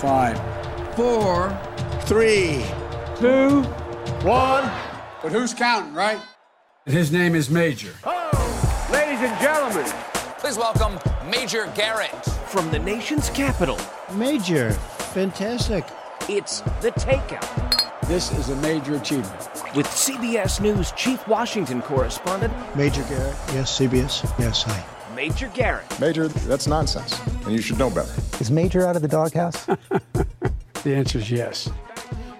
Five, four, three, two, one. But who's counting, right? And his name is Major. Oh, ladies and gentlemen, please welcome Major Garrett from the nation's capital. Major, fantastic. It's the takeout. This is a major achievement. With CBS News chief Washington correspondent Major Garrett. Yes, CBS. Yes, hi. Major Garrett. Major, that's nonsense, and you should know better. Is Major out of the doghouse? the answer is yes.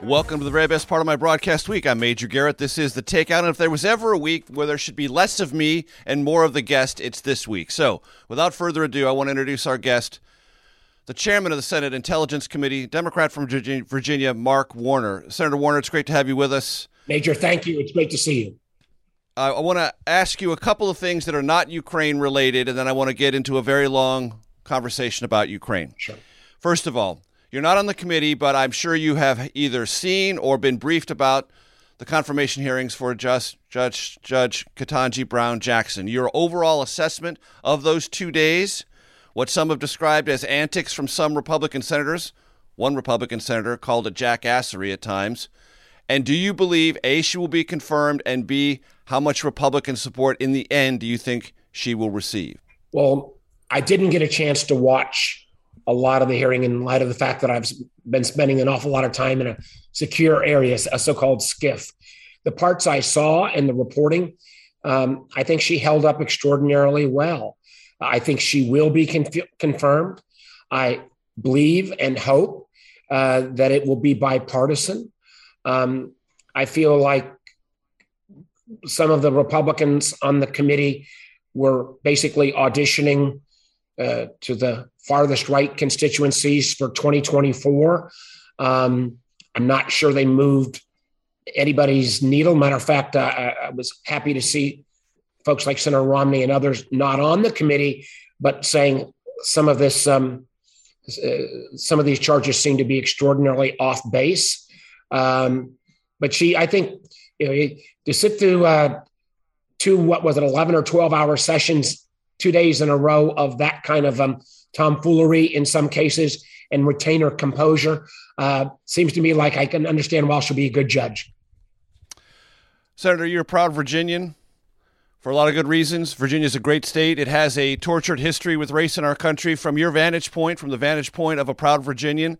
Welcome to the very best part of my broadcast week. I'm Major Garrett. This is the Takeout. And if there was ever a week where there should be less of me and more of the guest, it's this week. So, without further ado, I want to introduce our guest, the chairman of the Senate Intelligence Committee, Democrat from Virginia, Mark Warner. Senator Warner, it's great to have you with us. Major, thank you. It's great to see you. Uh, I want to ask you a couple of things that are not Ukraine related, and then I want to get into a very long conversation about Ukraine. Sure. First of all, you're not on the committee, but I'm sure you have either seen or been briefed about the confirmation hearings for Judge Judge Judge Ketanji Brown Jackson. Your overall assessment of those two days, what some have described as antics from some Republican senators, one Republican senator called it jackassery at times. And do you believe A, she will be confirmed, and B, how much Republican support in the end do you think she will receive? Well, I didn't get a chance to watch a lot of the hearing in light of the fact that I've been spending an awful lot of time in a secure area, a so-called SCIF. The parts I saw and the reporting, um, I think she held up extraordinarily well. I think she will be conf- confirmed. I believe and hope uh, that it will be bipartisan. Um, I feel like some of the Republicans on the committee were basically auditioning uh, to the farthest right constituencies for 2024. Um, I'm not sure they moved anybody's needle. Matter of fact, uh, I was happy to see folks like Senator Romney and others not on the committee, but saying some of this, um, uh, some of these charges seem to be extraordinarily off base. Um, but she, I think, you know, to sit through uh, two, what was it, 11 or 12 hour sessions, two days in a row of that kind of um, tomfoolery in some cases and retain her composure. Uh, seems to me like I can understand why she'll be a good judge. Senator, you're a proud Virginian for a lot of good reasons. Virginia's a great state. It has a tortured history with race in our country. From your vantage point, from the vantage point of a proud Virginian,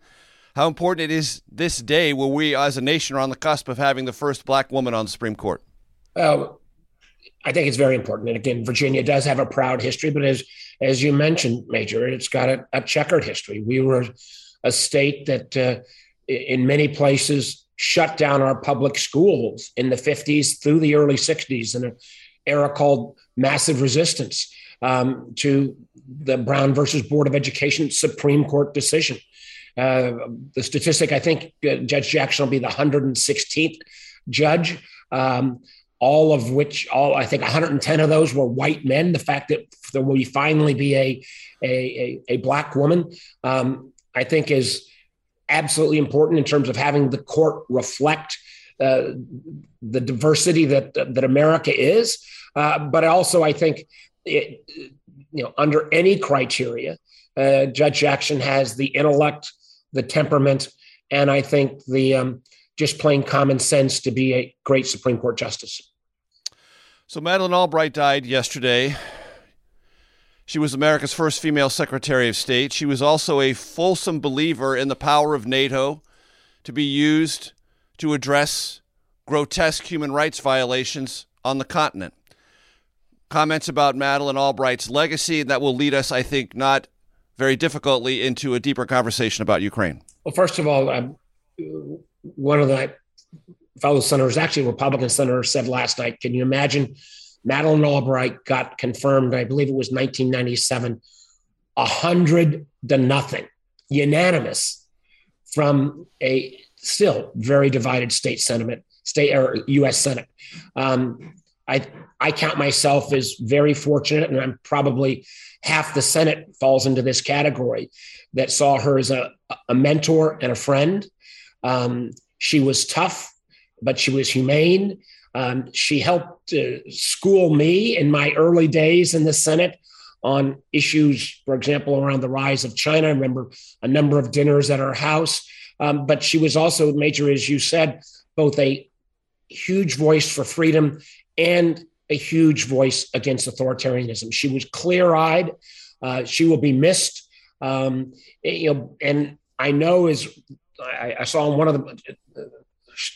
how important it is this day where we as a nation are on the cusp of having the first black woman on the Supreme Court? Uh, I think it's very important. And again, Virginia does have a proud history, but as as you mentioned, Major, it's got a, a checkered history. We were a state that, uh, in many places, shut down our public schools in the 50s through the early 60s in an era called massive resistance um, to the Brown versus Board of Education Supreme Court decision. Uh, the statistic, I think uh, Judge Jackson will be the 116th judge. Um, all of which all I think 110 of those were white men. The fact that there will finally be a a, a, a black woman, um, I think, is absolutely important in terms of having the court reflect uh, the diversity that that America is. Uh, but also, I think, it, you know, under any criteria, uh, Judge Jackson has the intellect, the temperament, and I think the um, just plain common sense to be a great Supreme Court justice. So Madeleine Albright died yesterday. She was America's first female Secretary of State. She was also a fulsome believer in the power of NATO to be used to address grotesque human rights violations on the continent. Comments about Madeleine Albright's legacy, that will lead us, I think, not very difficultly into a deeper conversation about Ukraine. Well, first of all, um, one of the fellow senators, actually a Republican senator, said last night. Can you imagine? Madeleine Albright got confirmed, I believe it was 1997, a hundred to nothing, unanimous from a still very divided state sentiment, state or U.S. Senate. Um, I I count myself as very fortunate, and I'm probably half the Senate falls into this category that saw her as a, a mentor and a friend. Um, she was tough, but she was humane. Um, she helped uh, school me in my early days in the Senate on issues, for example, around the rise of China. I remember a number of dinners at her house. Um, but she was also, Major, as you said, both a huge voice for freedom and a huge voice against authoritarianism. She was clear eyed. Uh, she will be missed. Um, you know, and I know as I, I saw on one of the uh,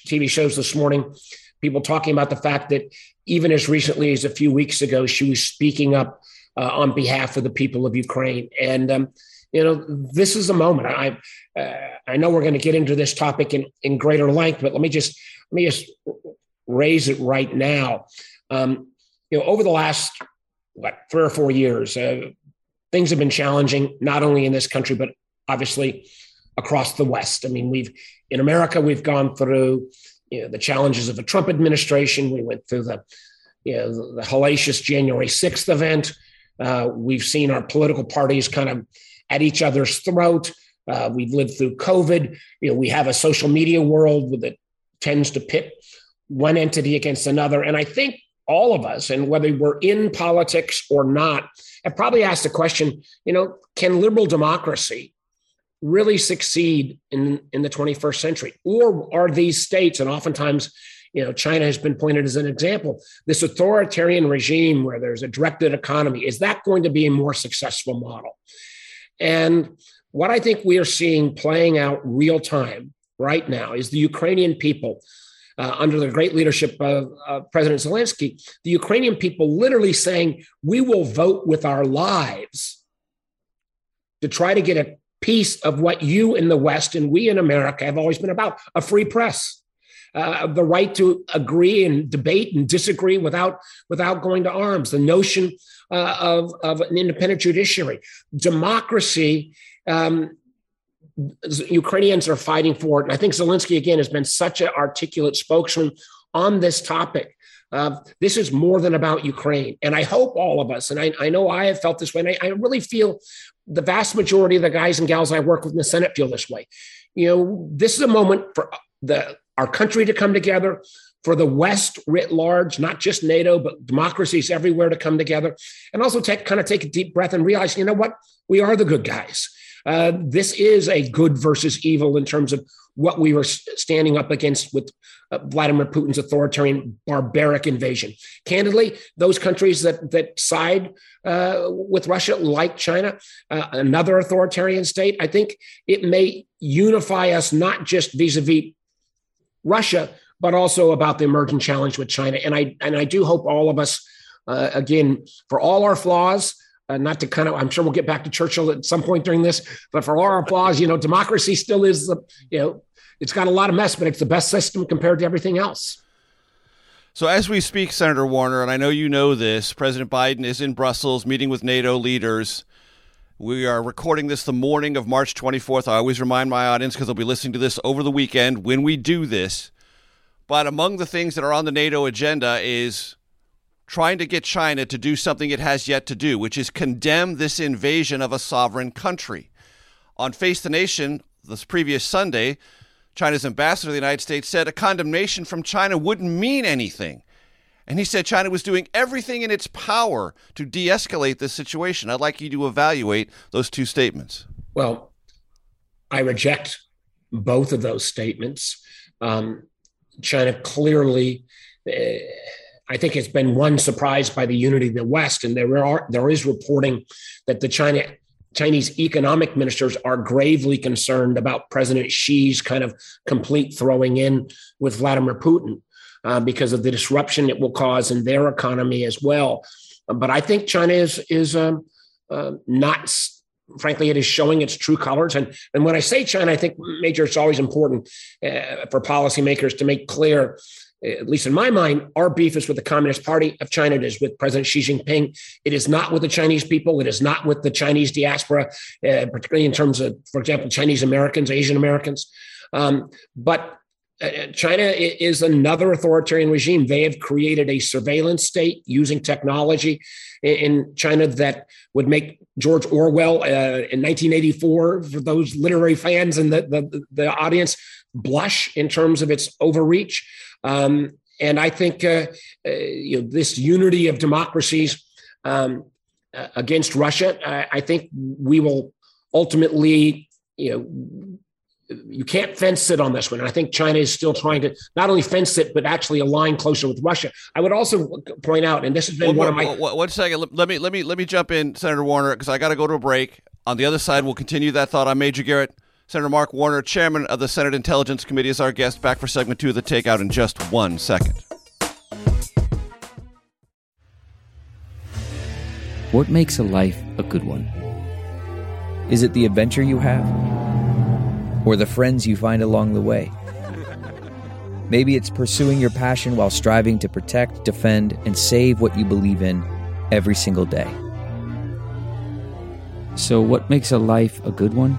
TV shows this morning, people talking about the fact that even as recently as a few weeks ago, she was speaking up uh, on behalf of the people of Ukraine. And um, you know, this is a moment. I uh, I know we're going to get into this topic in in greater length, but let me just let me just raise it right now. Um, you know, over the last what three or four years, uh, things have been challenging not only in this country but obviously across the West. I mean, we've in America we've gone through you know, the challenges of a Trump administration. We went through the you know, the hellacious January sixth event. Uh, we've seen our political parties kind of at each other's throat. Uh, we've lived through COVID. You know, we have a social media world that tends to pit one entity against another. And I think all of us, and whether we're in politics or not, have probably asked the question, you know, can liberal democracy really succeed in, in the 21st century? Or are these states, and oftentimes, you know, China has been pointed as an example, this authoritarian regime where there's a directed economy, is that going to be a more successful model? And what I think we are seeing playing out real time right now is the Ukrainian people uh, under the great leadership of uh, President Zelensky, the Ukrainian people literally saying, we will vote with our lives to try to get a piece of what you in the West and we in America have always been about a free press. Uh, the right to agree and debate and disagree without without going to arms, the notion uh, of, of an independent judiciary, democracy um, Ukrainians are fighting for it. And I think Zelensky, again, has been such an articulate spokesman on this topic. Uh, this is more than about Ukraine. And I hope all of us, and I, I know I have felt this way, and I, I, really feel the vast majority of the guys and gals I work with in the Senate feel this way. You know, this is a moment for the our country to come together, for the West writ large, not just NATO, but democracies everywhere to come together, and also take kind of take a deep breath and realize, you know what, we are the good guys. Uh, this is a good versus evil in terms of what we were standing up against with uh, Vladimir Putin's authoritarian, barbaric invasion. Candidly, those countries that that side uh, with Russia, like China, uh, another authoritarian state, I think it may unify us not just vis-a-vis Russia, but also about the emerging challenge with China. And I and I do hope all of us, uh, again, for all our flaws uh, not to kind of, I'm sure we'll get back to Churchill at some point during this, but for our applause, you know, democracy still is, the, you know, it's got a lot of mess, but it's the best system compared to everything else. So, as we speak, Senator Warner, and I know you know this, President Biden is in Brussels meeting with NATO leaders. We are recording this the morning of March 24th. I always remind my audience because they'll be listening to this over the weekend when we do this. But among the things that are on the NATO agenda is trying to get China to do something it has yet to do, which is condemn this invasion of a sovereign country. On Face the Nation this previous Sunday, China's ambassador to the United States said a condemnation from China wouldn't mean anything. And he said China was doing everything in its power to de escalate this situation. I'd like you to evaluate those two statements. Well, I reject both of those statements. Um, China clearly. Uh, I think it's been one surprised by the unity of the West, and there are there is reporting that the China Chinese economic ministers are gravely concerned about President Xi's kind of complete throwing in with Vladimir Putin uh, because of the disruption it will cause in their economy as well. But I think China is is um, uh, not frankly, it is showing its true colors. And, and when I say China, I think, Major, it's always important uh, for policymakers to make clear at least in my mind, our beef is with the Communist Party of China. It is with President Xi Jinping. It is not with the Chinese people. It is not with the Chinese diaspora, uh, particularly in terms of, for example, Chinese Americans, Asian Americans. Um, but uh, China is another authoritarian regime. They have created a surveillance state using technology in China that would make George Orwell uh, in 1984, for those literary fans and the, the, the, audience, blush in terms of its overreach. Um, and I think uh, uh, you know this unity of democracies um, uh, against Russia. I, I think we will ultimately, you know, you can't fence it on this one. And I think China is still trying to not only fence it, but actually align closer with Russia. I would also point out, and this has been one, one of my. One second. Let me let me let me jump in, Senator Warner, because I got to go to a break. On the other side, we'll continue that thought on Major Garrett. Senator Mark Warner, chairman of the Senate Intelligence Committee, is our guest. Back for segment two of the Takeout in just one second. What makes a life a good one? Is it the adventure you have? or the friends you find along the way. Maybe it's pursuing your passion while striving to protect, defend, and save what you believe in every single day. So, what makes a life a good one?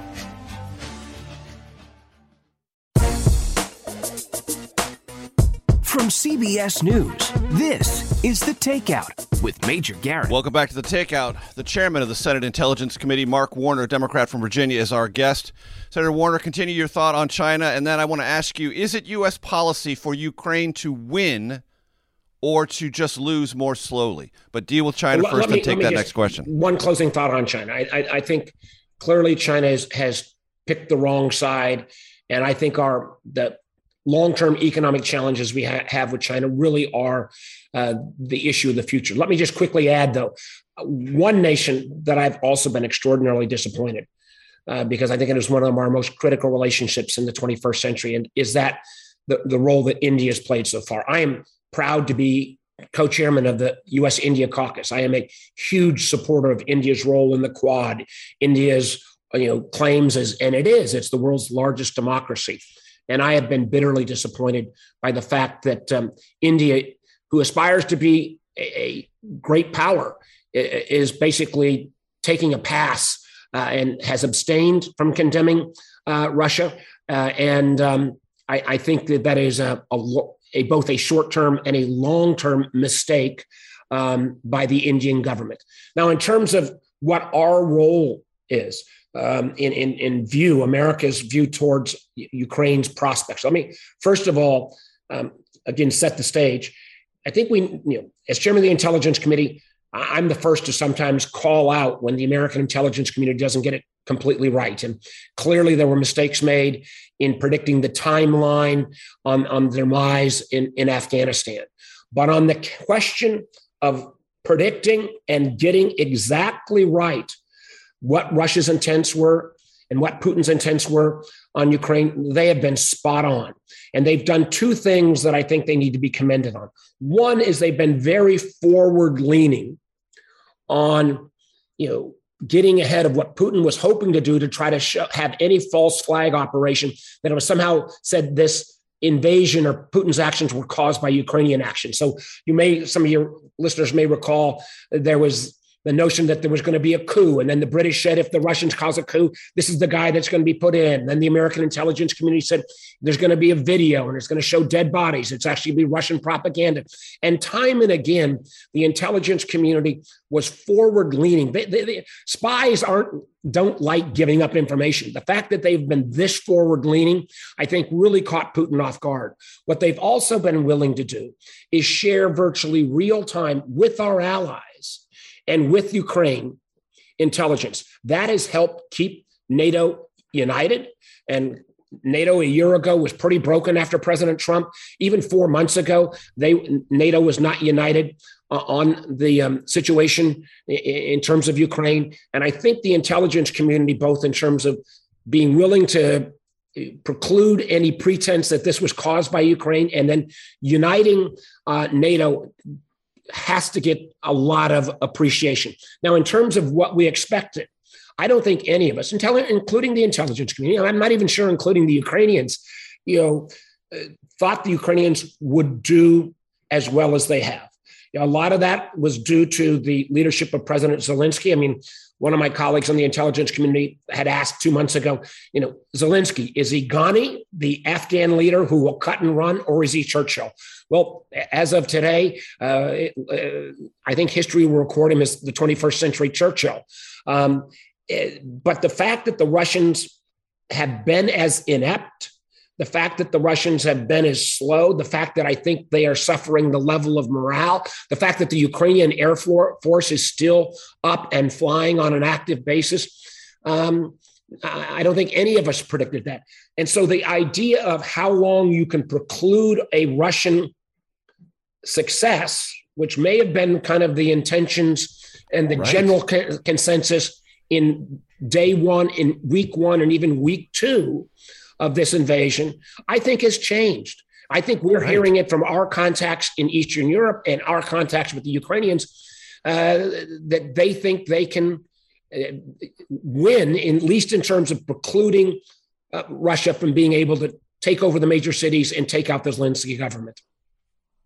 CBS News, this is The Takeout with Major Garrett. Welcome back to The Takeout. The chairman of the Senate Intelligence Committee, Mark Warner, Democrat from Virginia, is our guest. Senator Warner, continue your thought on China, and then I want to ask you is it U.S. policy for Ukraine to win or to just lose more slowly? But deal with China well, first me, and take that next question. One closing thought on China. I, I, I think clearly China is, has picked the wrong side. And I think our the long-term economic challenges we ha- have with China really are uh, the issue of the future. Let me just quickly add, though, one nation that I've also been extraordinarily disappointed uh, because I think it is one of our most critical relationships in the 21st century, and is that the, the role that India has played so far. I am proud to be co-chairman of the U.S. India Caucus. I am a huge supporter of India's role in the Quad, India's you know claims as, and it is, it's the world's largest democracy. And I have been bitterly disappointed by the fact that um, India, who aspires to be a, a, great power, is basically taking a pass uh, and has abstained from condemning uh, Russia. Uh, and um, I, I, think that that is a, a, a both a short term and a long term mistake um, by the Indian government. Now, in terms of what our role is, um, in, in, in view, America's view towards Ukraine's prospects. Let me, first of all, um, again, set the stage. I think we, you know, as chairman of the Intelligence Committee, I'm the first to sometimes call out when the American intelligence community doesn't get it completely right. And clearly, there were mistakes made in predicting the timeline on, on their demise in, in Afghanistan. But on the question of predicting and getting exactly right what Russia's intents were and what Putin's intents were on Ukraine, they have been spot on. And they've done two things that I think they need to be commended on. One is they've been very forward leaning on, you know, getting ahead of what Putin was hoping to do to try to show, have any false flag operation that it was somehow said this invasion or Putin's actions were caused by Ukrainian action. So you may, some of your listeners may recall there was the notion that there was going to be a coup. And then the British said, if the Russians cause a coup, this is the guy that's going to be put in. Then the American intelligence community said, there's going to be a video and it's going to show dead bodies. It's actually be Russian propaganda. And time and again, the intelligence community was forward leaning. spies aren't don't like giving up information. The fact that they've been this forward leaning, I think, really caught Putin off guard. What they've also been willing to do is share virtually real time with our allies and with Ukraine intelligence. That has helped keep NATO united. And NATO a year ago was pretty broken after President Trump. Even four months ago, they NATO was not united uh, on the um, situation in, in terms of Ukraine. And I think the intelligence community, both in terms of being willing to uh, preclude any pretense that this was caused by Ukraine, and then uniting uh, NATO has to get a lot of appreciation. Now, in terms of what we expected, I don't think any of us, including the intelligence community, I'm not even sure, including the Ukrainians, you know, uh, thought the Ukrainians would do as well as they have. A lot of that was due to the leadership of President Zelensky. I mean, one of my colleagues in the intelligence community had asked two months ago, you know, Zelensky, is he Ghani, the Afghan leader who will cut and run, or is he Churchill? Well, as of today, uh, it, uh, I think history will record him as the 21st century Churchill. Um, it, eh, but the fact that the Russians have been as inept the fact that the Russians have been as slow, the fact that I think they are suffering the level of morale, the fact that the Ukrainian Air Force is still up and flying on an active basis. Um, I don't think any of us predicted that. And so the idea of how long you can preclude a Russian success, which may have been kind of the intentions and the right. general consensus in day one, in week one, and even week two, of this invasion, I think has changed. I think we're right. hearing it from our contacts in Eastern Europe and our contacts with the Ukrainians uh, that they think they can uh, win, in, at least in terms of precluding uh, Russia from being able to take over the major cities and take out the Zelensky government.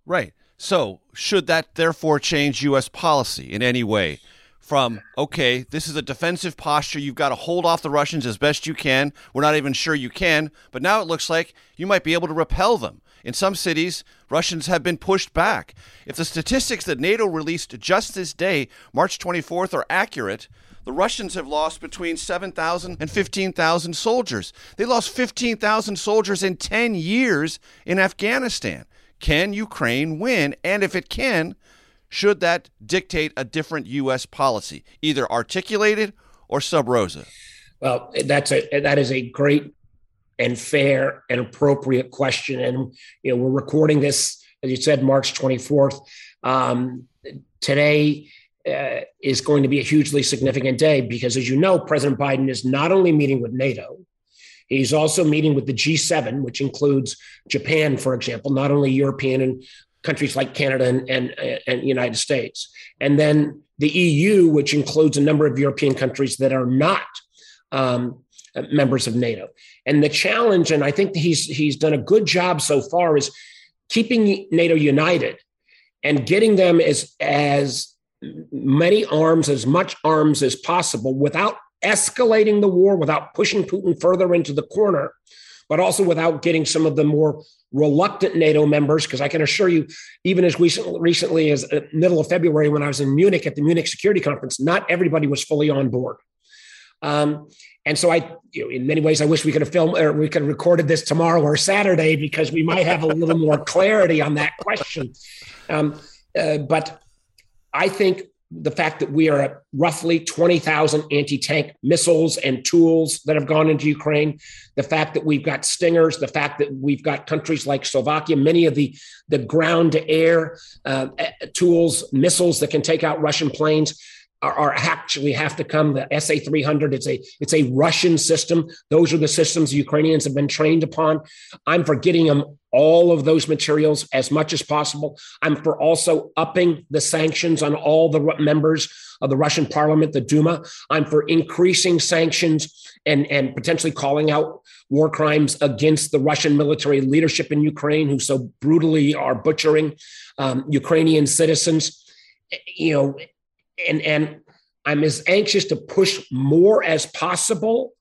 Right. So, should that therefore change U.S. policy in any way? From okay, this is a defensive posture. You've got to hold off the Russians as best you can. We're not even sure you can, but now it looks like you might be able to repel them. In some cities, Russians have been pushed back. If the statistics that NATO released just this day, March 24th, are accurate, the Russians have lost between 7,000 and 15,000 soldiers. They lost 15,000 soldiers in 10 years in Afghanistan. Can Ukraine win? And if it can, should that dictate a different U.S. policy, either articulated or sub rosa? Well, that's a that is a great and fair and appropriate question, and you know we're recording this as you said, March twenty fourth. Um, today uh, is going to be a hugely significant day because, as you know, President Biden is not only meeting with NATO, He's also meeting with the G7, which includes Japan, for example, not only European and countries like Canada and, and, and United States. And then the EU, which includes a number of European countries that are not um, members of NATO. And the challenge, and I think he's he's done a good job so far, is keeping NATO united and getting them as as many arms, as much arms as possible, without escalating the war, without pushing Putin further into the corner, but also without getting some of the more reluctant NATO members, because I can assure you, even as recently, as uh, middle of February when I was in Munich at the Munich Security Conference, not everybody was fully on board. Um, and so I, you know, in many ways, I wish we could have filmed or we could have recorded this tomorrow or Saturday because we might have a little more clarity on that question. Um, uh, but I think the fact that we are at roughly 20,000 anti tank missiles and tools that have gone into Ukraine, the fact that we've got Stingers, the fact that we've got countries like Slovakia, many of the, the ground to air uh, tools, missiles that can take out Russian planes are, actually have to come. The SA 300, it's a, it's a Russian system. Those are the systems the Ukrainians have been trained upon. I'm for getting them all of those materials as much as possible. I'm for also upping the sanctions on all the members of the Russian parliament, the Duma. I'm for increasing sanctions and, and potentially calling out war crimes against the Russian military leadership in Ukraine, who so brutally are butchering um, Ukrainian citizens. You know, and and I'm as anxious to push more as possible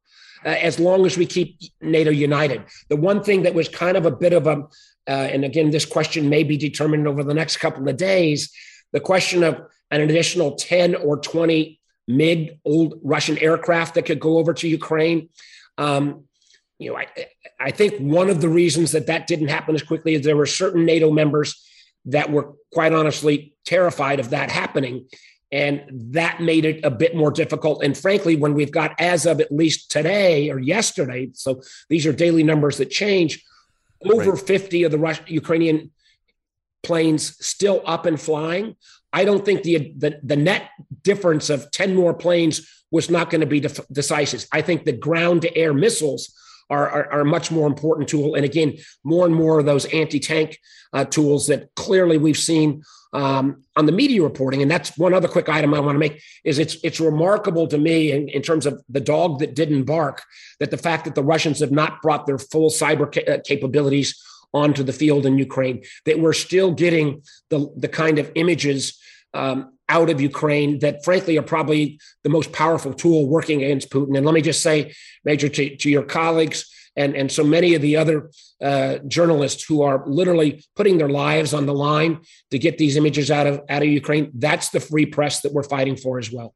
uh, as long as we keep NATO united. The one thing that was kind of a bit of a, uh, and again, this question may be determined over the next couple of days, the question of an additional 10 or 20 MiG old Russian aircraft that could go over to Ukraine. Um, you know, I, I think one of the reasons that that didn't happen as quickly is there were certain NATO members that were quite honestly terrified of that happening. And that made it a bit more difficult. And frankly, when we've got, as of at least today or yesterday, so these are daily numbers that change, over right. 50 of the Russian, Ukrainian planes still up and flying. I don't think the, the, the net difference of 10 more planes was not going to be def- decisive. I think the ground to air missiles are, are, are, a much more important tool. And again, more and more of those anti tank uh, tools that clearly we've seen um, on the media reporting. And that's one other quick item I want to make is it's it's remarkable to me in, in terms of the dog that didn't bark that the fact that the Russians have not brought their full cyber ca- uh, capabilities onto the field in Ukraine, that we're still getting the, the kind of images um, out of Ukraine that, frankly, are probably the most powerful tool working against Putin. And let me just say, Major, to, to your colleagues and, and so many of the other uh, journalists who are literally putting their lives on the line to get these images out of out of Ukraine, that's the free press that we're fighting for as well.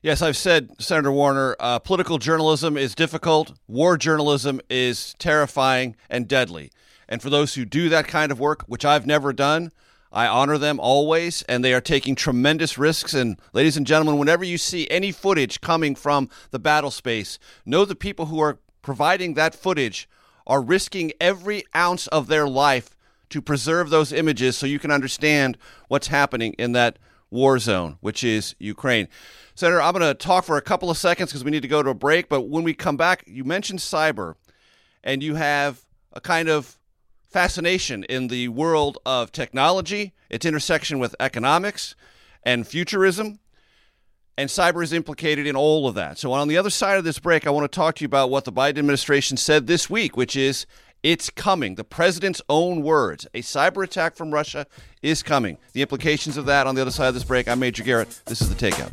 Yes, I've said, Senator Warner, uh, political journalism is difficult. War journalism is terrifying and deadly. And for those who do that kind of work, which I've never done, I honor them always, and they are taking tremendous risks. And, ladies and gentlemen, whenever you see any footage coming from the battle space, know the people who are providing that footage are risking every ounce of their life to preserve those images so you can understand what's happening in that war zone, which is Ukraine. Senator, I'm going to talk for a couple of seconds because we need to go to a break. But when we come back, you mentioned cyber, and you have a kind of fascination in the world of technology, its intersection with economics and futurism. And cyber is implicated in all of that. So, on the other side of this break, I want to talk to you about what the Biden administration said this week, which is it's coming. The president's own words. A cyber attack from Russia is coming. The implications of that on the other side of this break. I'm Major Garrett. This is The Takeout.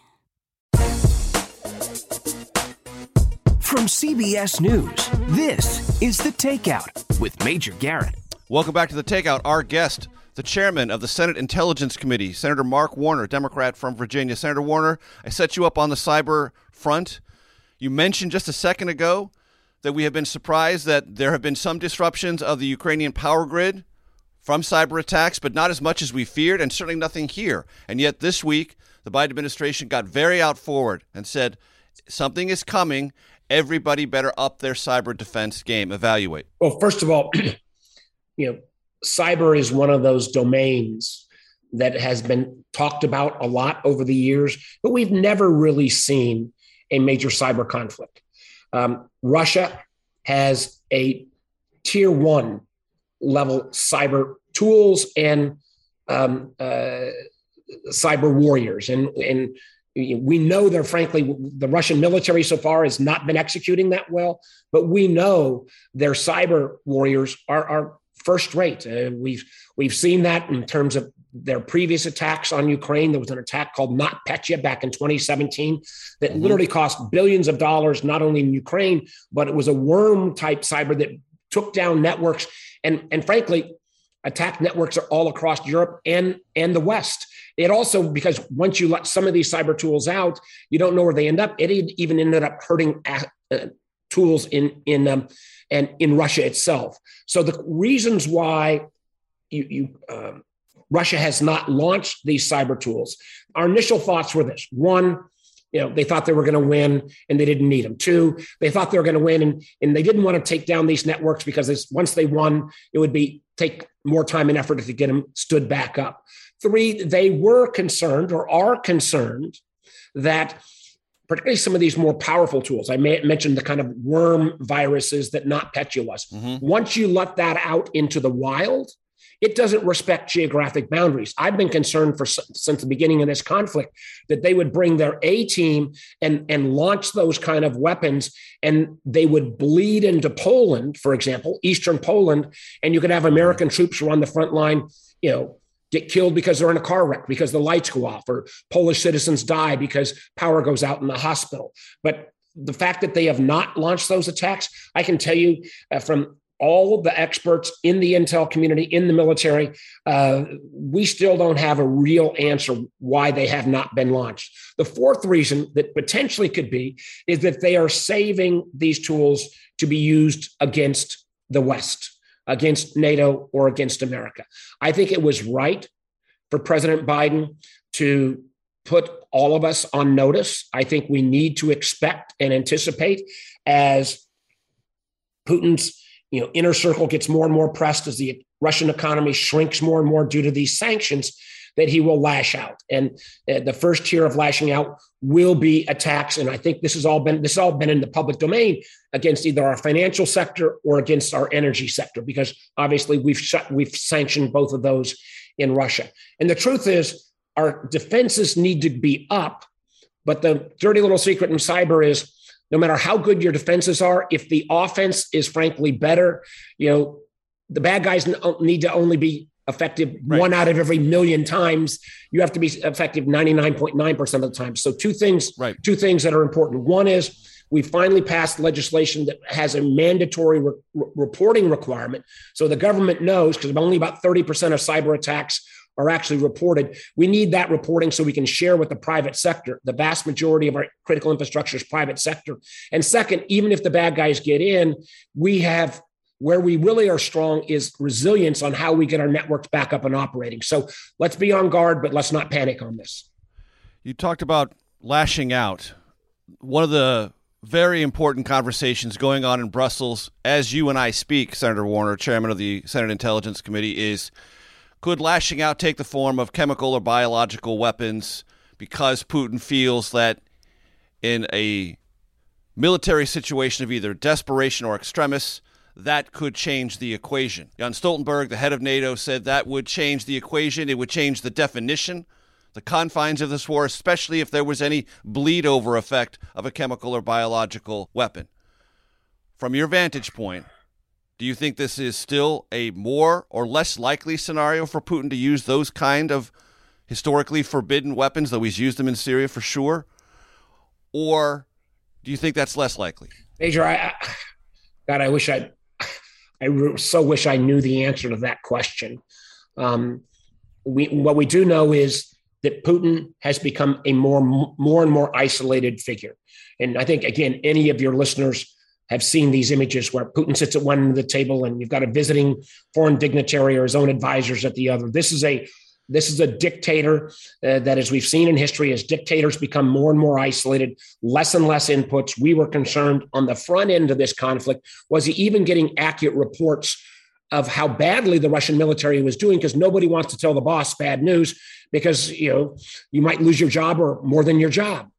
From CBS News, this is The Takeout with Major Garrett. Welcome back to The Takeout. Our guest, the chairman of the Senate Intelligence Committee, Senator Mark Warner, Democrat from Virginia. Senator Warner, I set you up on the cyber front. You mentioned just a second ago that we have been surprised that there have been some disruptions of the Ukrainian power grid from cyber attacks, but not as much as we feared, and certainly nothing here. And yet this week, the Biden administration got very out forward and said something is coming, everybody better up their cyber defense game. Evaluate. Well, first of all, you know, cyber is one of those domains that has been talked about a lot over the years, but we've never really seen a major cyber conflict. Um, Russia has a tier one level cyber tools and um, uh, cyber warriors, and and we know they're frankly the russian military so far has not been executing that well but we know their cyber warriors are, are first rate. Uh, we've we've seen that in terms of their previous attacks on ukraine. There was an attack called NotPetya back in 2017 that mm-hmm. literally cost billions of dollars not only in ukraine but it was a worm type cyber that took down networks and and frankly attack networks are all across europe and and the west it also, because once you let some of these cyber tools out, you don't know where they end up. It even ended up hurting uh, tools in in um, and in Russia itself. So the reasons why you, you um, Russia has not launched these cyber tools, our initial thoughts were this: one, you know, they thought they were going to win and they didn't need them. Two, they thought they were going to win and, and they didn't want to take down these networks because once they won, it would be take more time and effort to get them stood back up. Three, they were concerned or are concerned that particularly some of these more powerful tools. I mentioned the kind of worm viruses that NotPetya was. Mm-hmm. Once you let that out into the wild, it doesn't respect geographic boundaries. I've been concerned for since the beginning of this conflict that they would bring their A team and and launch those kind of weapons, and they would bleed into Poland, for example, eastern Poland, and you could have American troops who are on the front line, you know, get killed because they're in a car wreck because the lights go off, or Polish citizens die because power goes out in the hospital. But the fact that they have not launched those attacks, I can tell you uh, from all of the experts in the intel community, in the military, uh, we still don't have a real answer why they have not been launched. The fourth reason that potentially could be is that they are saving these tools to be used against the West, against NATO, or against America. I think it was right for President Biden to put all of us on notice. I think we need to expect and anticipate as Putin's you know inner circle gets more and more pressed as the Russian economy shrinks more and more due to these sanctions that he will lash out. And uh, the first tier of lashing out will be attacks. And i think this has all been this has all been in the public domain against either our financial sector or against our energy sector because obviously we've shut we've sanctioned both of those in russia. And the truth is our defenses need to be up but the dirty little secret in cyber is no matter how good your defenses are, if the offense is frankly better, you know, the bad guys need to only be effective right. one out of every million times. You have to be effective 99.9% of the time. So two things, right. two things that are important. One is we finally passed legislation that has a mandatory re- reporting requirement. So the government knows because only about 30% of cyber attacks are actually reported. We need that reporting so we can share with the private sector. The vast majority of our critical infrastructure is private sector. And second, even if the bad guys get in, we have where we really are strong is resilience on how we get our networks back up and operating. So let's be on guard, but let's not panic on this. You talked about lashing out. One of the very important conversations going on in Brussels as you and I speak, Senator Warner, chairman of the Senate Intelligence Committee, is could lashing out take the form of chemical or biological weapons because Putin feels that in a military situation of either desperation or extremis, that could change the equation. Jens Stoltenberg, the head of NATO, said that would change the equation. It would change the definition, the confines of this war, especially if there was any bleed over effect of a chemical or biological weapon. From your vantage point, do you think this is still a more or less likely scenario for Putin to use those kind of historically forbidden weapons, though he's used them in Syria for sure? Or do you think that's less likely? Major, I, God, I wish I, I so wish I knew the answer to that question. Um, we, what we do know is that Putin has become a more, more and more isolated figure. And I think, again, any of your listeners have seen these images where Putin sits at one end of the table and you've got a visiting foreign dignitary or his own advisors at the other. This is a this is a dictator uh, that, as we've seen in history, as dictators become more and more isolated, less and less inputs. We were concerned on the front end of this conflict. Was he even getting accurate reports of how badly the Russian military was doing? Because nobody wants to tell the boss bad news because you know you might lose your job or more than your job.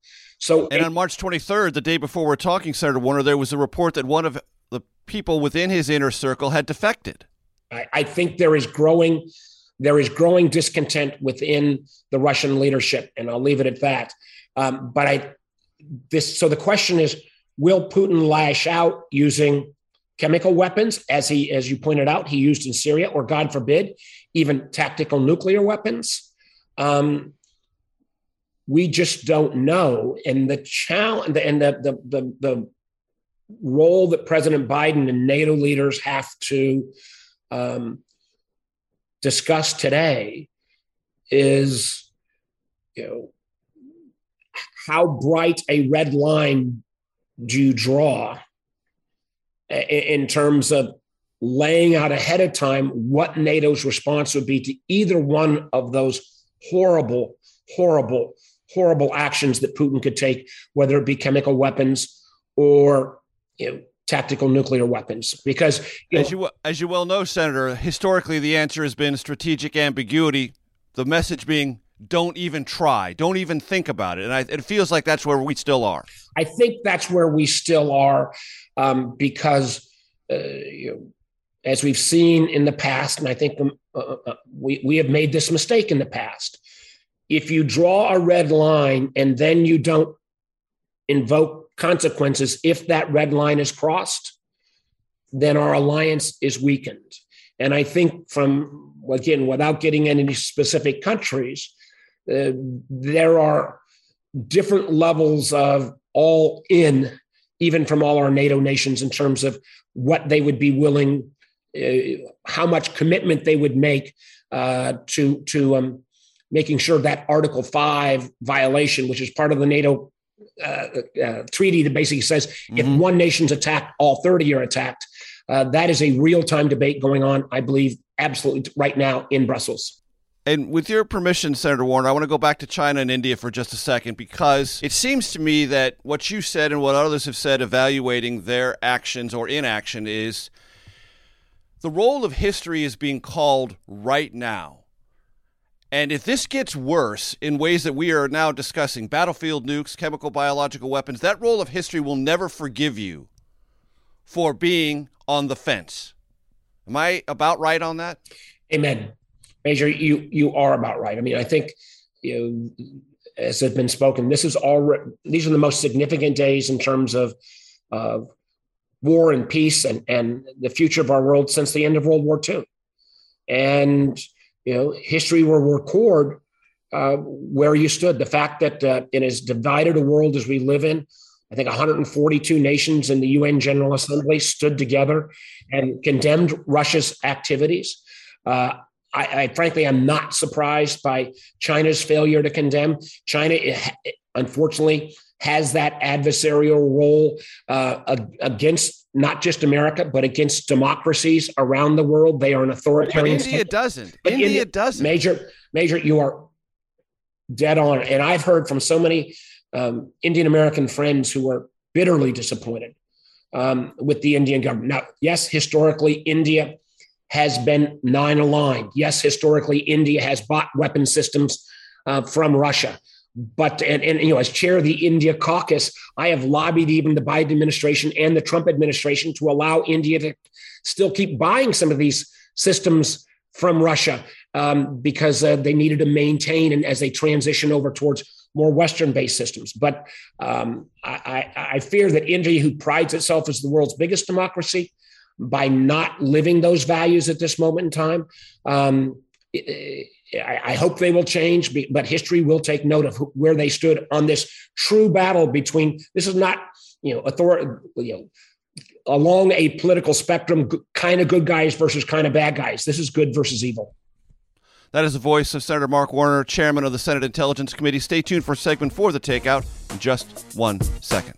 So, and on March 23rd, the day before we're talking, Senator Warner, there was a report that one of the people within his inner circle had defected. I, I think there is growing there is growing discontent within the Russian leadership, and I'll leave it at that. Um, but I this so the question is, will Putin lash out using chemical weapons, as he as you pointed out, he used in Syria, or God forbid, even tactical nuclear weapons? Um, we just don't know. And the challenge and the, the, the, the role that President Biden and NATO leaders have to um, discuss today is, you know, how bright a red line do you draw in terms of laying out ahead of time what NATO's response would be to either one of those horrible, horrible horrible actions that Putin could take, whether it be chemical weapons or you know, tactical nuclear weapons. Because you as know, you as you well know, Senator, historically the answer has been strategic ambiguity. The message being don't even try, don't even think about it, and I, it feels like that's where we still are. I think that's where we still are, um, because uh, you know, as we've seen in the past, and I think um, uh, uh, we we have made this mistake in the past if you draw a red line and then you don't invoke consequences if that red line is crossed, then our alliance is weakened. And I think, from again, without getting any specific countries, uh, there are different levels of all in even from all our NATO nations in terms of what they would be willing, uh, how much commitment they would make uh, to to um, making sure that Article Five violation, which is part of the NATO uh, uh, treaty that basically says mm-hmm. if one nation's attacked, all 30 are attacked. Uh, that is a real time debate going on, I believe, absolutely right now in Brussels. And with your permission, Senator Warner, I want to go back to China and India for just a second because it seems to me that what you said and what others have said evaluating their actions or inaction is the role of history is being called right now. And if this gets worse in ways that we are now discussing battlefield nukes, chemical, biological weapons that role of history will never forgive you for being on the fence. Am I about right on that? Amen. Major, you you are about right. I mean, I think you know, as has been spoken, this is all these are the most significant days in terms of uh, war and peace and and the future of our world since the end of World War II. And you know, history will record uh, where you stood. The fact that uh, in as divided a world as we live in, I think 142 nations in the UN General Assembly stood together and condemned Russia's activities. Uh, I, I, frankly am not surprised by China's failure to condemn. China, unfortunately, has that adversarial role uh, against not just America, but against democracies around the world. They are an authoritarian. But India state. doesn't. But India, India doesn't. Major, major, you are dead on. And I've heard from so many um, Indian American friends who are bitterly disappointed um, with the Indian government. Now, yes, historically, India has been non-aligned. Yes, historically, India has bought weapon systems uh, from Russia. But and, and you know, as chair of the India caucus, I have lobbied even the Biden administration and the Trump administration to allow India to still keep buying some of these systems from Russia um, because uh, they needed to maintain and as they transition over towards more Western-based systems. But um, I, I, fear that India, who prides itself as the world's biggest democracy, by not living those values at this moment in time. Um, I, I, hope they will change, but history will take note of where they stood on this true battle between. This is not, you know, authority, you know, along a political spectrum, kind of good guys versus kind of bad guys. This is good versus evil. That is the voice of Senator Mark Warner, chairman of the Senate Intelligence Committee. Stay tuned for segment four, the takeout, in just one second.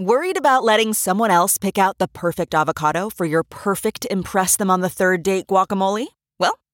Worried about letting someone else pick out the perfect avocado for your perfect Impress Them on the Third Date guacamole?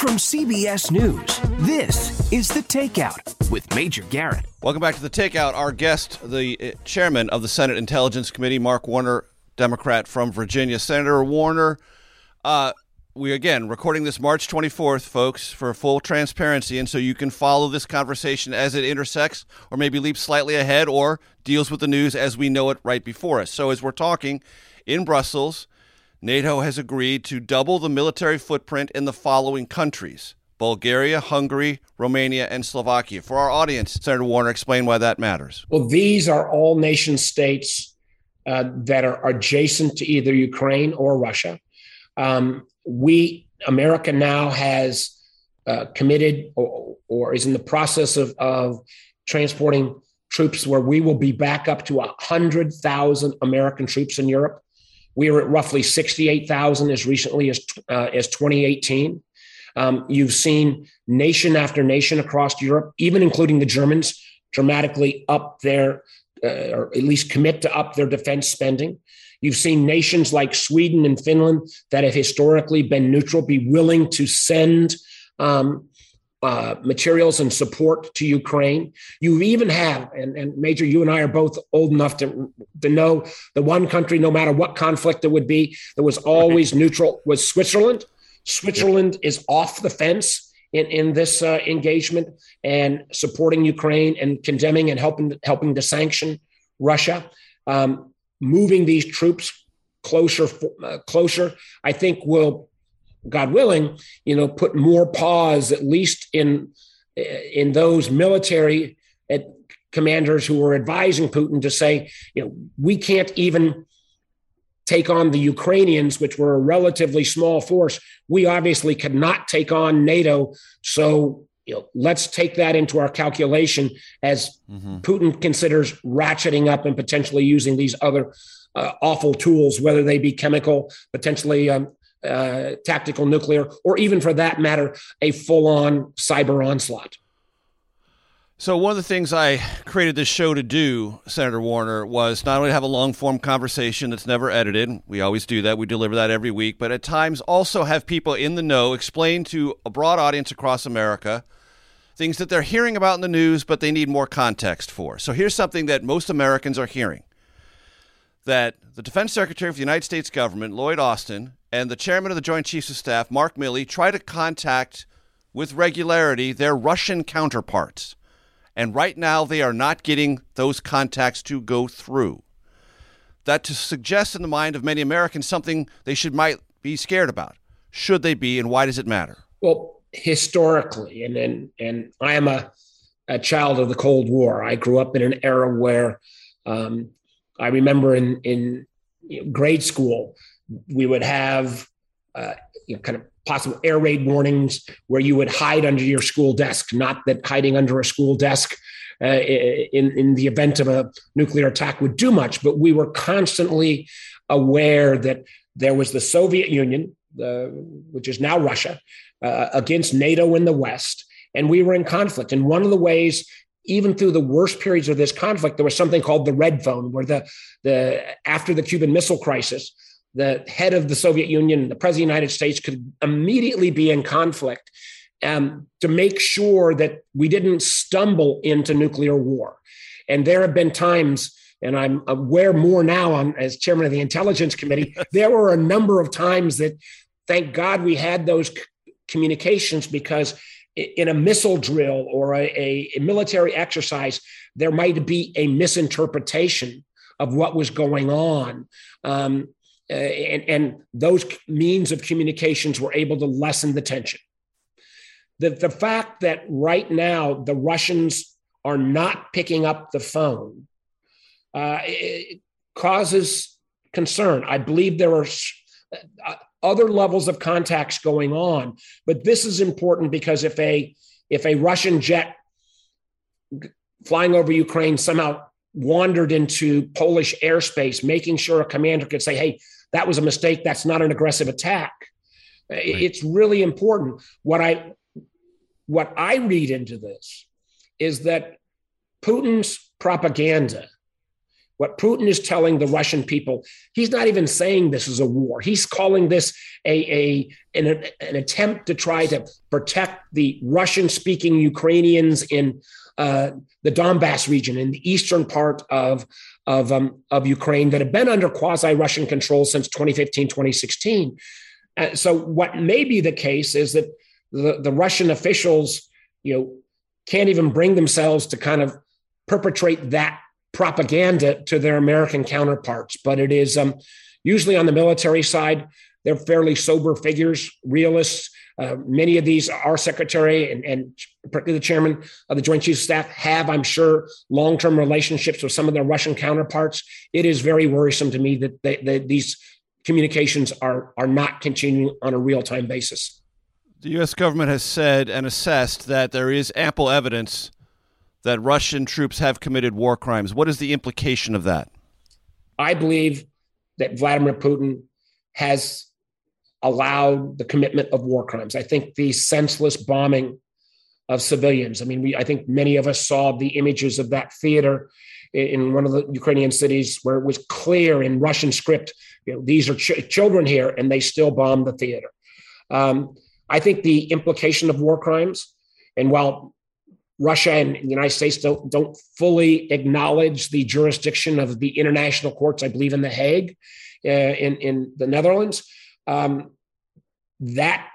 From CBS News, this is The Takeout with Major Garrett. Welcome back to The Takeout. Our guest, the uh, chairman of the Senate Intelligence Committee, Mark Warner, Democrat from Virginia. Senator Warner, uh, we again recording this March 24th, folks, for full transparency, and so you can follow this conversation as it intersects, or maybe leaps slightly ahead, or deals with the news as we know it right before us. So as we're talking in Brussels, NATO has agreed to double the military footprint in the following countries: Bulgaria, Hungary, Romania, and Slovakia. For our audience, Senator Warner, explain why that matters. Well, these are all nation states uh, that are adjacent to either Ukraine or Russia. Um, we America now has uh, committed or, or, is in the process of, of transporting troops where we will be back up to 100,000 American troops in Europe. We were at roughly 68,000 as recently as, uh, as 2018. Um, you've seen nation after nation across Europe, even including the Germans, dramatically up their, uh, or at least commit to up their defense spending. You've seen nations like Sweden and Finland that have historically been neutral be willing to send um, uh, materials and support to Ukraine. You even have, and, and, Major, you and I are both old enough to, to know the one country, no matter what conflict there would be, that was always neutral was Switzerland. Switzerland is off the fence in, in this uh, engagement and supporting Ukraine and condemning and helping helping to sanction Russia, um, moving these troops closer uh, closer. I think will, God willing, you know, put more pause at least in in those military uh, commanders who are advising Putin to say, you know, we can't even take on the Ukrainians, which were a relatively small force. We obviously could not take on NATO. So you know, let's take that into our calculation as mm-hmm. Putin considers ratcheting up and potentially using these other uh, awful tools, whether they be chemical, potentially um, uh, tactical nuclear, or even for that matter, a full on cyber onslaught. So, one of the things I created this show to do, Senator Warner, was not only have a long form conversation that's never edited, we always do that, we deliver that every week, but at times also have people in the know explain to a broad audience across America things that they're hearing about in the news, but they need more context for. So, here's something that most Americans are hearing that the Defense Secretary of the United States government, Lloyd Austin, and the chairman of the Joint Chiefs of Staff, Mark Milley, try to contact with regularity their Russian counterparts and right now, they are not getting those contacts to go through. That to suggest in the mind of many Americans something they should might be scared about. Should they be, and why does it matter? Well, historically, and and, and I am a, a child of the Cold War. I grew up in an era where um, I remember in in grade school we would have uh, you know, kind of possible air raid warnings where you would hide under your school desk, not that hiding under a school desk uh, in, in the event of a nuclear attack would do much, but we were constantly aware that there was the Soviet Union, uh, which is now Russia, uh, against NATO in the West, and we were in conflict. And one of the ways even through the worst periods of this conflict, there was something called the red phone, where the the after the Cuban Missile Crisis, the head of the Soviet Union, the president of the United States could immediately be in conflict um, to make sure that we didn't stumble into nuclear war. And there have been times, and I'm aware more now on, as chairman of the Intelligence Committee, there were a number of times that, thank God, we had those communications because in a missile drill or a, a military exercise, there might be a misinterpretation of what was going on. Um, uh, and, and those means of communications were able to lessen the tension. The, the fact that right now the Russians are not picking up the phone uh, causes concern. I believe there are uh, other levels of contacts going on, but this is important because if a if a Russian jet flying over Ukraine somehow wandered into Polish airspace, making sure a commander could say, "Hey, that was a mistake. That's not an aggressive attack. Right. It's really important. What I what I read into this is that Putin's propaganda, what Putin is telling the Russian people, he's not even saying this is a war. He's calling this a, a an, an attempt to try to protect the Russian-speaking Ukrainians in uh, the Donbass region, in the eastern part of of, um, of Ukraine that have been under quasi Russian control since 2015, 2016. Uh, so, what may be the case is that the, the Russian officials, you know, can't even bring themselves to kind of perpetrate that propaganda to their American counterparts. But it is um, usually on the military side, they're fairly sober figures, realists. Uh, many of these, our secretary and, and the chairman of the Joint Chiefs of Staff, have, I'm sure, long term relationships with some of their Russian counterparts. It is very worrisome to me that they, they, these communications are, are not continuing on a real time basis. The U.S. government has said and assessed that there is ample evidence that Russian troops have committed war crimes. What is the implication of that? I believe that Vladimir Putin has allowed the commitment of war crimes. I think the senseless bombing of civilians. I mean, we, I think many of us saw the images of that theater in one of the Ukrainian cities where it was clear in Russian script, you know, these are ch- children here, and they still bomb the theater. Um, I think the implication of war crimes, and while Russia and the United States don't don't fully acknowledge the jurisdiction of the international courts, I believe in the Hague, uh, in in the Netherlands, um, that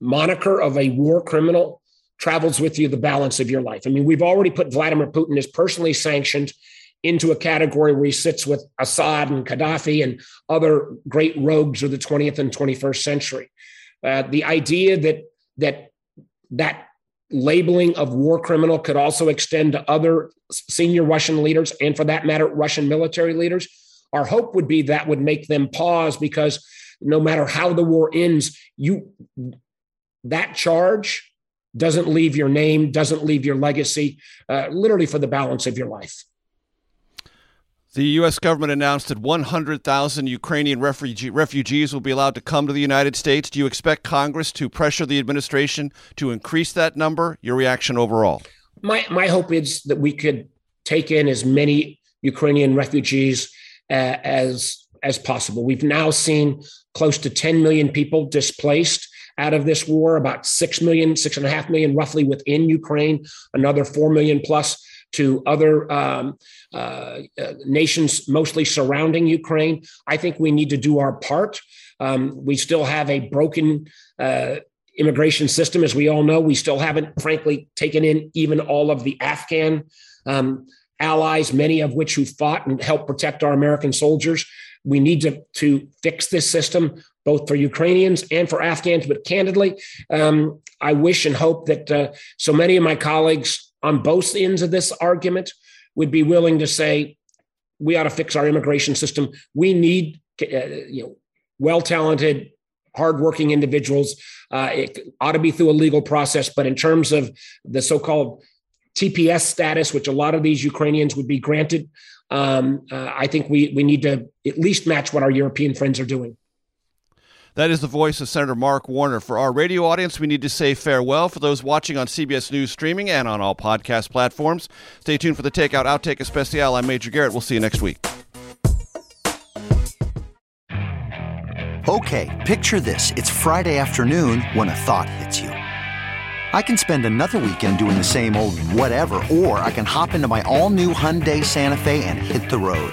moniker of a war criminal travels with you the balance of your life. I mean, we've already put Vladimir Putin as personally sanctioned into a category where he sits with Assad and Gaddafi and other great rogues of the 20th and 21st century. Uh, the idea that that that labeling of war criminal could also extend to other senior Russian leaders and, for that matter, Russian military leaders. Our hope would be that would make them pause because no matter how the war ends, you that charge doesn't leave your name, doesn't leave your legacy, uh, literally for the balance of your life. The U.S. government announced that 100,000 Ukrainian refugee, refugees will be allowed to come to the United States. Do you expect Congress to pressure the administration to increase that number? Your reaction overall? My, my hope is that we could take in as many Ukrainian refugees uh, as as possible. We've now seen close to 10 million people displaced out of this war, about 6 million, six and a half million roughly within Ukraine, another 4 million plus to other um, uh, uh, nations, mostly surrounding Ukraine. I think we need to do our part. Um, we still have a broken uh, immigration system, as we all know. We still haven't, frankly, taken in even all of the Afghan um, allies, many of which who fought and helped protect our American soldiers. We need to, to fix this system, both for Ukrainians and for Afghans. But candidly, um, I wish and hope that uh, so many of my colleagues on both ends of this argument would be willing to say, we ought to fix our immigration system. We need, uh, you know, well talented, hardworking individuals. Uh, it ought to be through a legal process. But in terms of the so called TPS status, which a lot of these Ukrainians would be granted, um, uh, I think we, we need to at least match what our European friends are doing. That is the voice of Senator Mark Warner. For our radio audience, we need to say farewell. For those watching on CBS News streaming and on all podcast platforms, stay tuned for the Takeout Outtake Especial. I'm Major Garrett. We'll see you next week. Okay, picture this. It's Friday afternoon when a thought hits you. I can spend another weekend doing the same old whatever, or I can hop into my all new Hyundai Santa Fe and hit the road.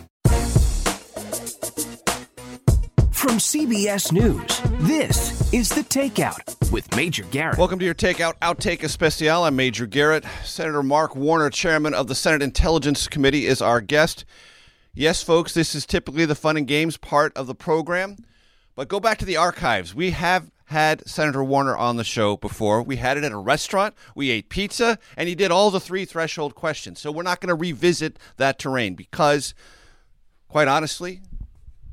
CBS News, this is The Takeout with Major Garrett. Welcome to your Takeout Outtake Especial. I'm Major Garrett. Senator Mark Warner, chairman of the Senate Intelligence Committee, is our guest. Yes, folks, this is typically the fun and games part of the program, but go back to the archives. We have had Senator Warner on the show before. We had it at a restaurant, we ate pizza, and he did all the three threshold questions. So we're not going to revisit that terrain because, quite honestly,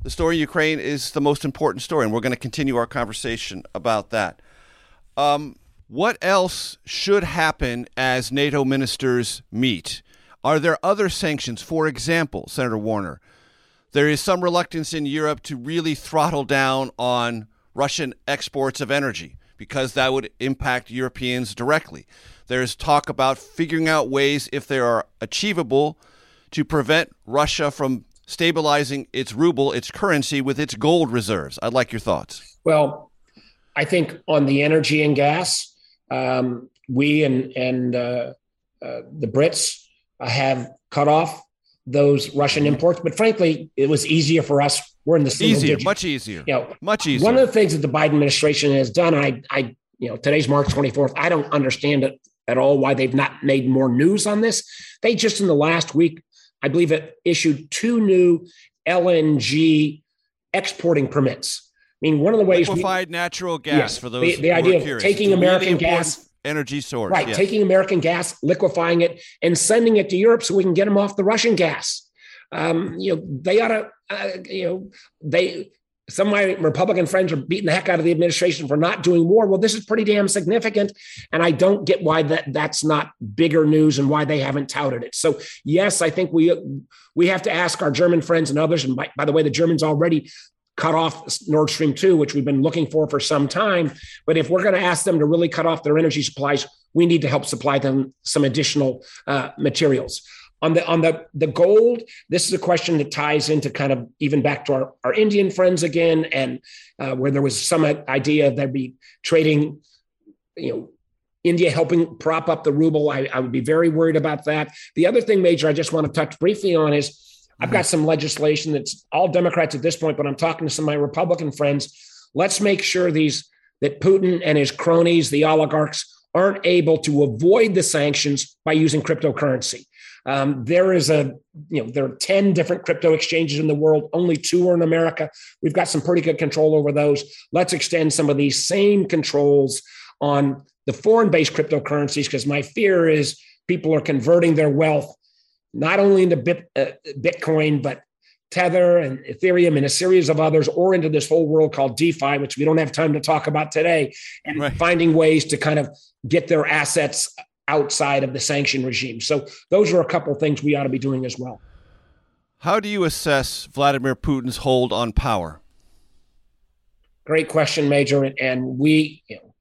the story in Ukraine is the most important story, and we're going to continue our conversation about that. Um, what else should happen as NATO ministers meet? Are there other sanctions? For example, Senator Warner, there is some reluctance in Europe to really throttle down on Russian exports of energy because that would impact Europeans directly. There's talk about figuring out ways, if they are achievable, to prevent Russia from stabilizing its ruble, its currency, with its gold reserves. I'd like your thoughts. Well, I think on the energy and gas, um, we and and uh, uh, the Brits have cut off those Russian imports. But frankly, it was easier for us. We're in the easier, digit. much easier. You know, much easier. One of the things that the Biden administration has done, I, I, you know, today's March 24th. I don't understand it at all why they've not made more news on this. They just in the last week I believe it issued two new LNG exporting permits. I mean, one of the ways liquefied we, natural gas yes, for those the, the idea of curious. taking American really gas energy source, right? Yes. Taking American gas, liquefying it, and sending it to Europe so we can get them off the Russian gas. Um, you know, they ought to, uh, you know, they some of my Republican friends are beating the heck out of the administration for not doing more. Well, this is pretty damn significant. And I don't get why that that's not bigger news and why they haven't touted it. So yes, I think we we have to ask our German friends and others. And by, by the way, the Germans already cut off Nord Stream 2, which we've been looking for for some time. But if we're going to ask them to really cut off their energy supplies, we need to help supply them some additional uh, materials. On the on the the gold this is a question that ties into kind of even back to our, our indian friends again and uh, where there was some idea there'd be trading you know india helping prop up the ruble. I, I would be very worried about that. The other thing major i just want to touch briefly on is mm-hmm. i've got some legislation that's all democrats at this point but i'm talking to some of my republican friends. Let's make sure these that putin and his cronies the oligarchs aren't able to avoid the sanctions by using cryptocurrency um, there is a, you know, there are 10 different crypto exchanges in the world. Only two are in America. We've got some pretty good control over those. Let's extend some of these same controls on the foreign based cryptocurrencies because my fear is people are converting their wealth not only into Bit, uh, Bitcoin, but Tether and Ethereum and a series of others, or into this whole world called DeFi, which we don't have time to talk about today, and right. finding ways to kind of get their assets outside of the sanction regime. So those are a couple of things we ought to be doing as well. How do you assess Vladimir Putin's hold on power? Great question, Major. And we, you know,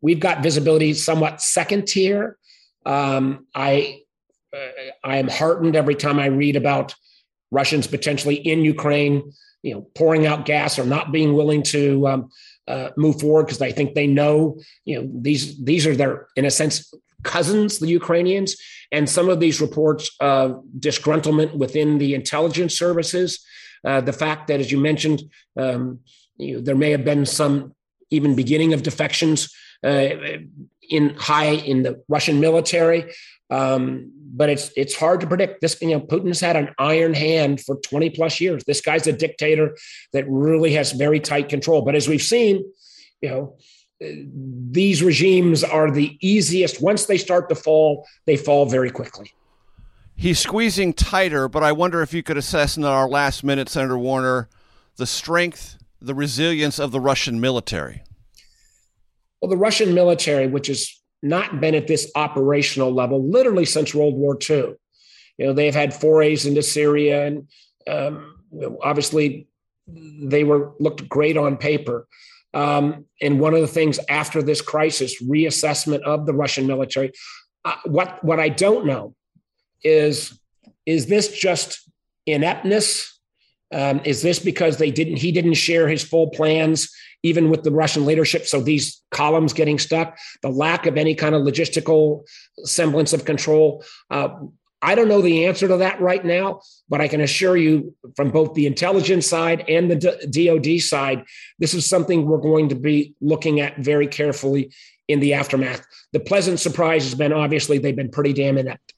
we've got visibility somewhat second tier. Um, I, uh, I am heartened every time I read about Russians potentially in Ukraine, you know, pouring out gas or not being willing to um, uh, move forward because I think they know, you know, these these are their in a sense cousins, the Ukrainians, and some of these reports of disgruntlement within the intelligence services. Uh, the fact that, as you mentioned, um, you know, there may have been some even beginning of defections uh, in high in the Russian military. Um, but it's it's hard to predict. This you know Putin's had an iron hand for 20 plus years. This guy's a dictator that really has very tight control. But as we've seen, you know, these regimes are the easiest. Once they start to fall, they fall very quickly. He's squeezing tighter, but I wonder if you could assess in our last minute, Senator Warner, the strength, the resilience of the Russian military. Well, the Russian military, which has not been at this operational level literally since World War II. You know, they've had forays into Syria, and um, obviously they were looked great on paper. Um, and one of the things after this crisis, reassessment of the Russian military. Uh, what what I don't know is is this just ineptness? Um, is this because they didn't he didn't share his full plans even with the Russian leadership. So these columns getting stuck, the lack of any kind of logistical semblance of control. Uh, I don't know the answer to that right now, but I can assure you from both the intelligence side and the DoD side, this is something we're going to be looking at very carefully in the aftermath. The pleasant surprise has been obviously they've been pretty damn inept.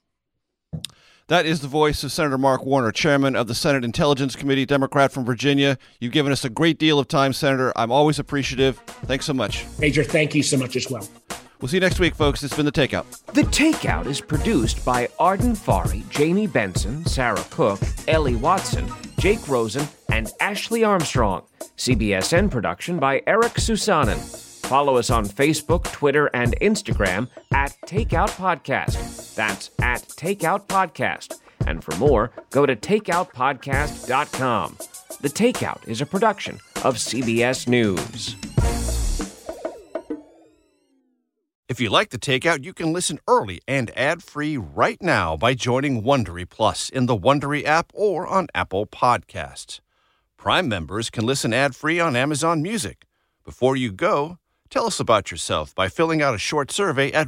That is the voice of Senator Mark Warner, chairman of the Senate Intelligence Committee, Democrat from Virginia. You've given us a great deal of time, Senator. I'm always appreciative. Thanks so much. Major, thank you so much as well. We'll see you next week, folks. It's been The Takeout. The Takeout is produced by Arden Farhi, Jamie Benson, Sarah Cook, Ellie Watson, Jake Rosen, and Ashley Armstrong. CBSN production by Eric Susanen. Follow us on Facebook, Twitter, and Instagram at Takeout Podcast. That's at Takeout Podcast. And for more, go to takeoutpodcast.com. The Takeout is a production of CBS News. If you like the takeout, you can listen early and ad-free right now by joining Wondery Plus in the Wondery app or on Apple Podcasts. Prime members can listen ad-free on Amazon Music. Before you go, Tell us about yourself by filling out a short survey at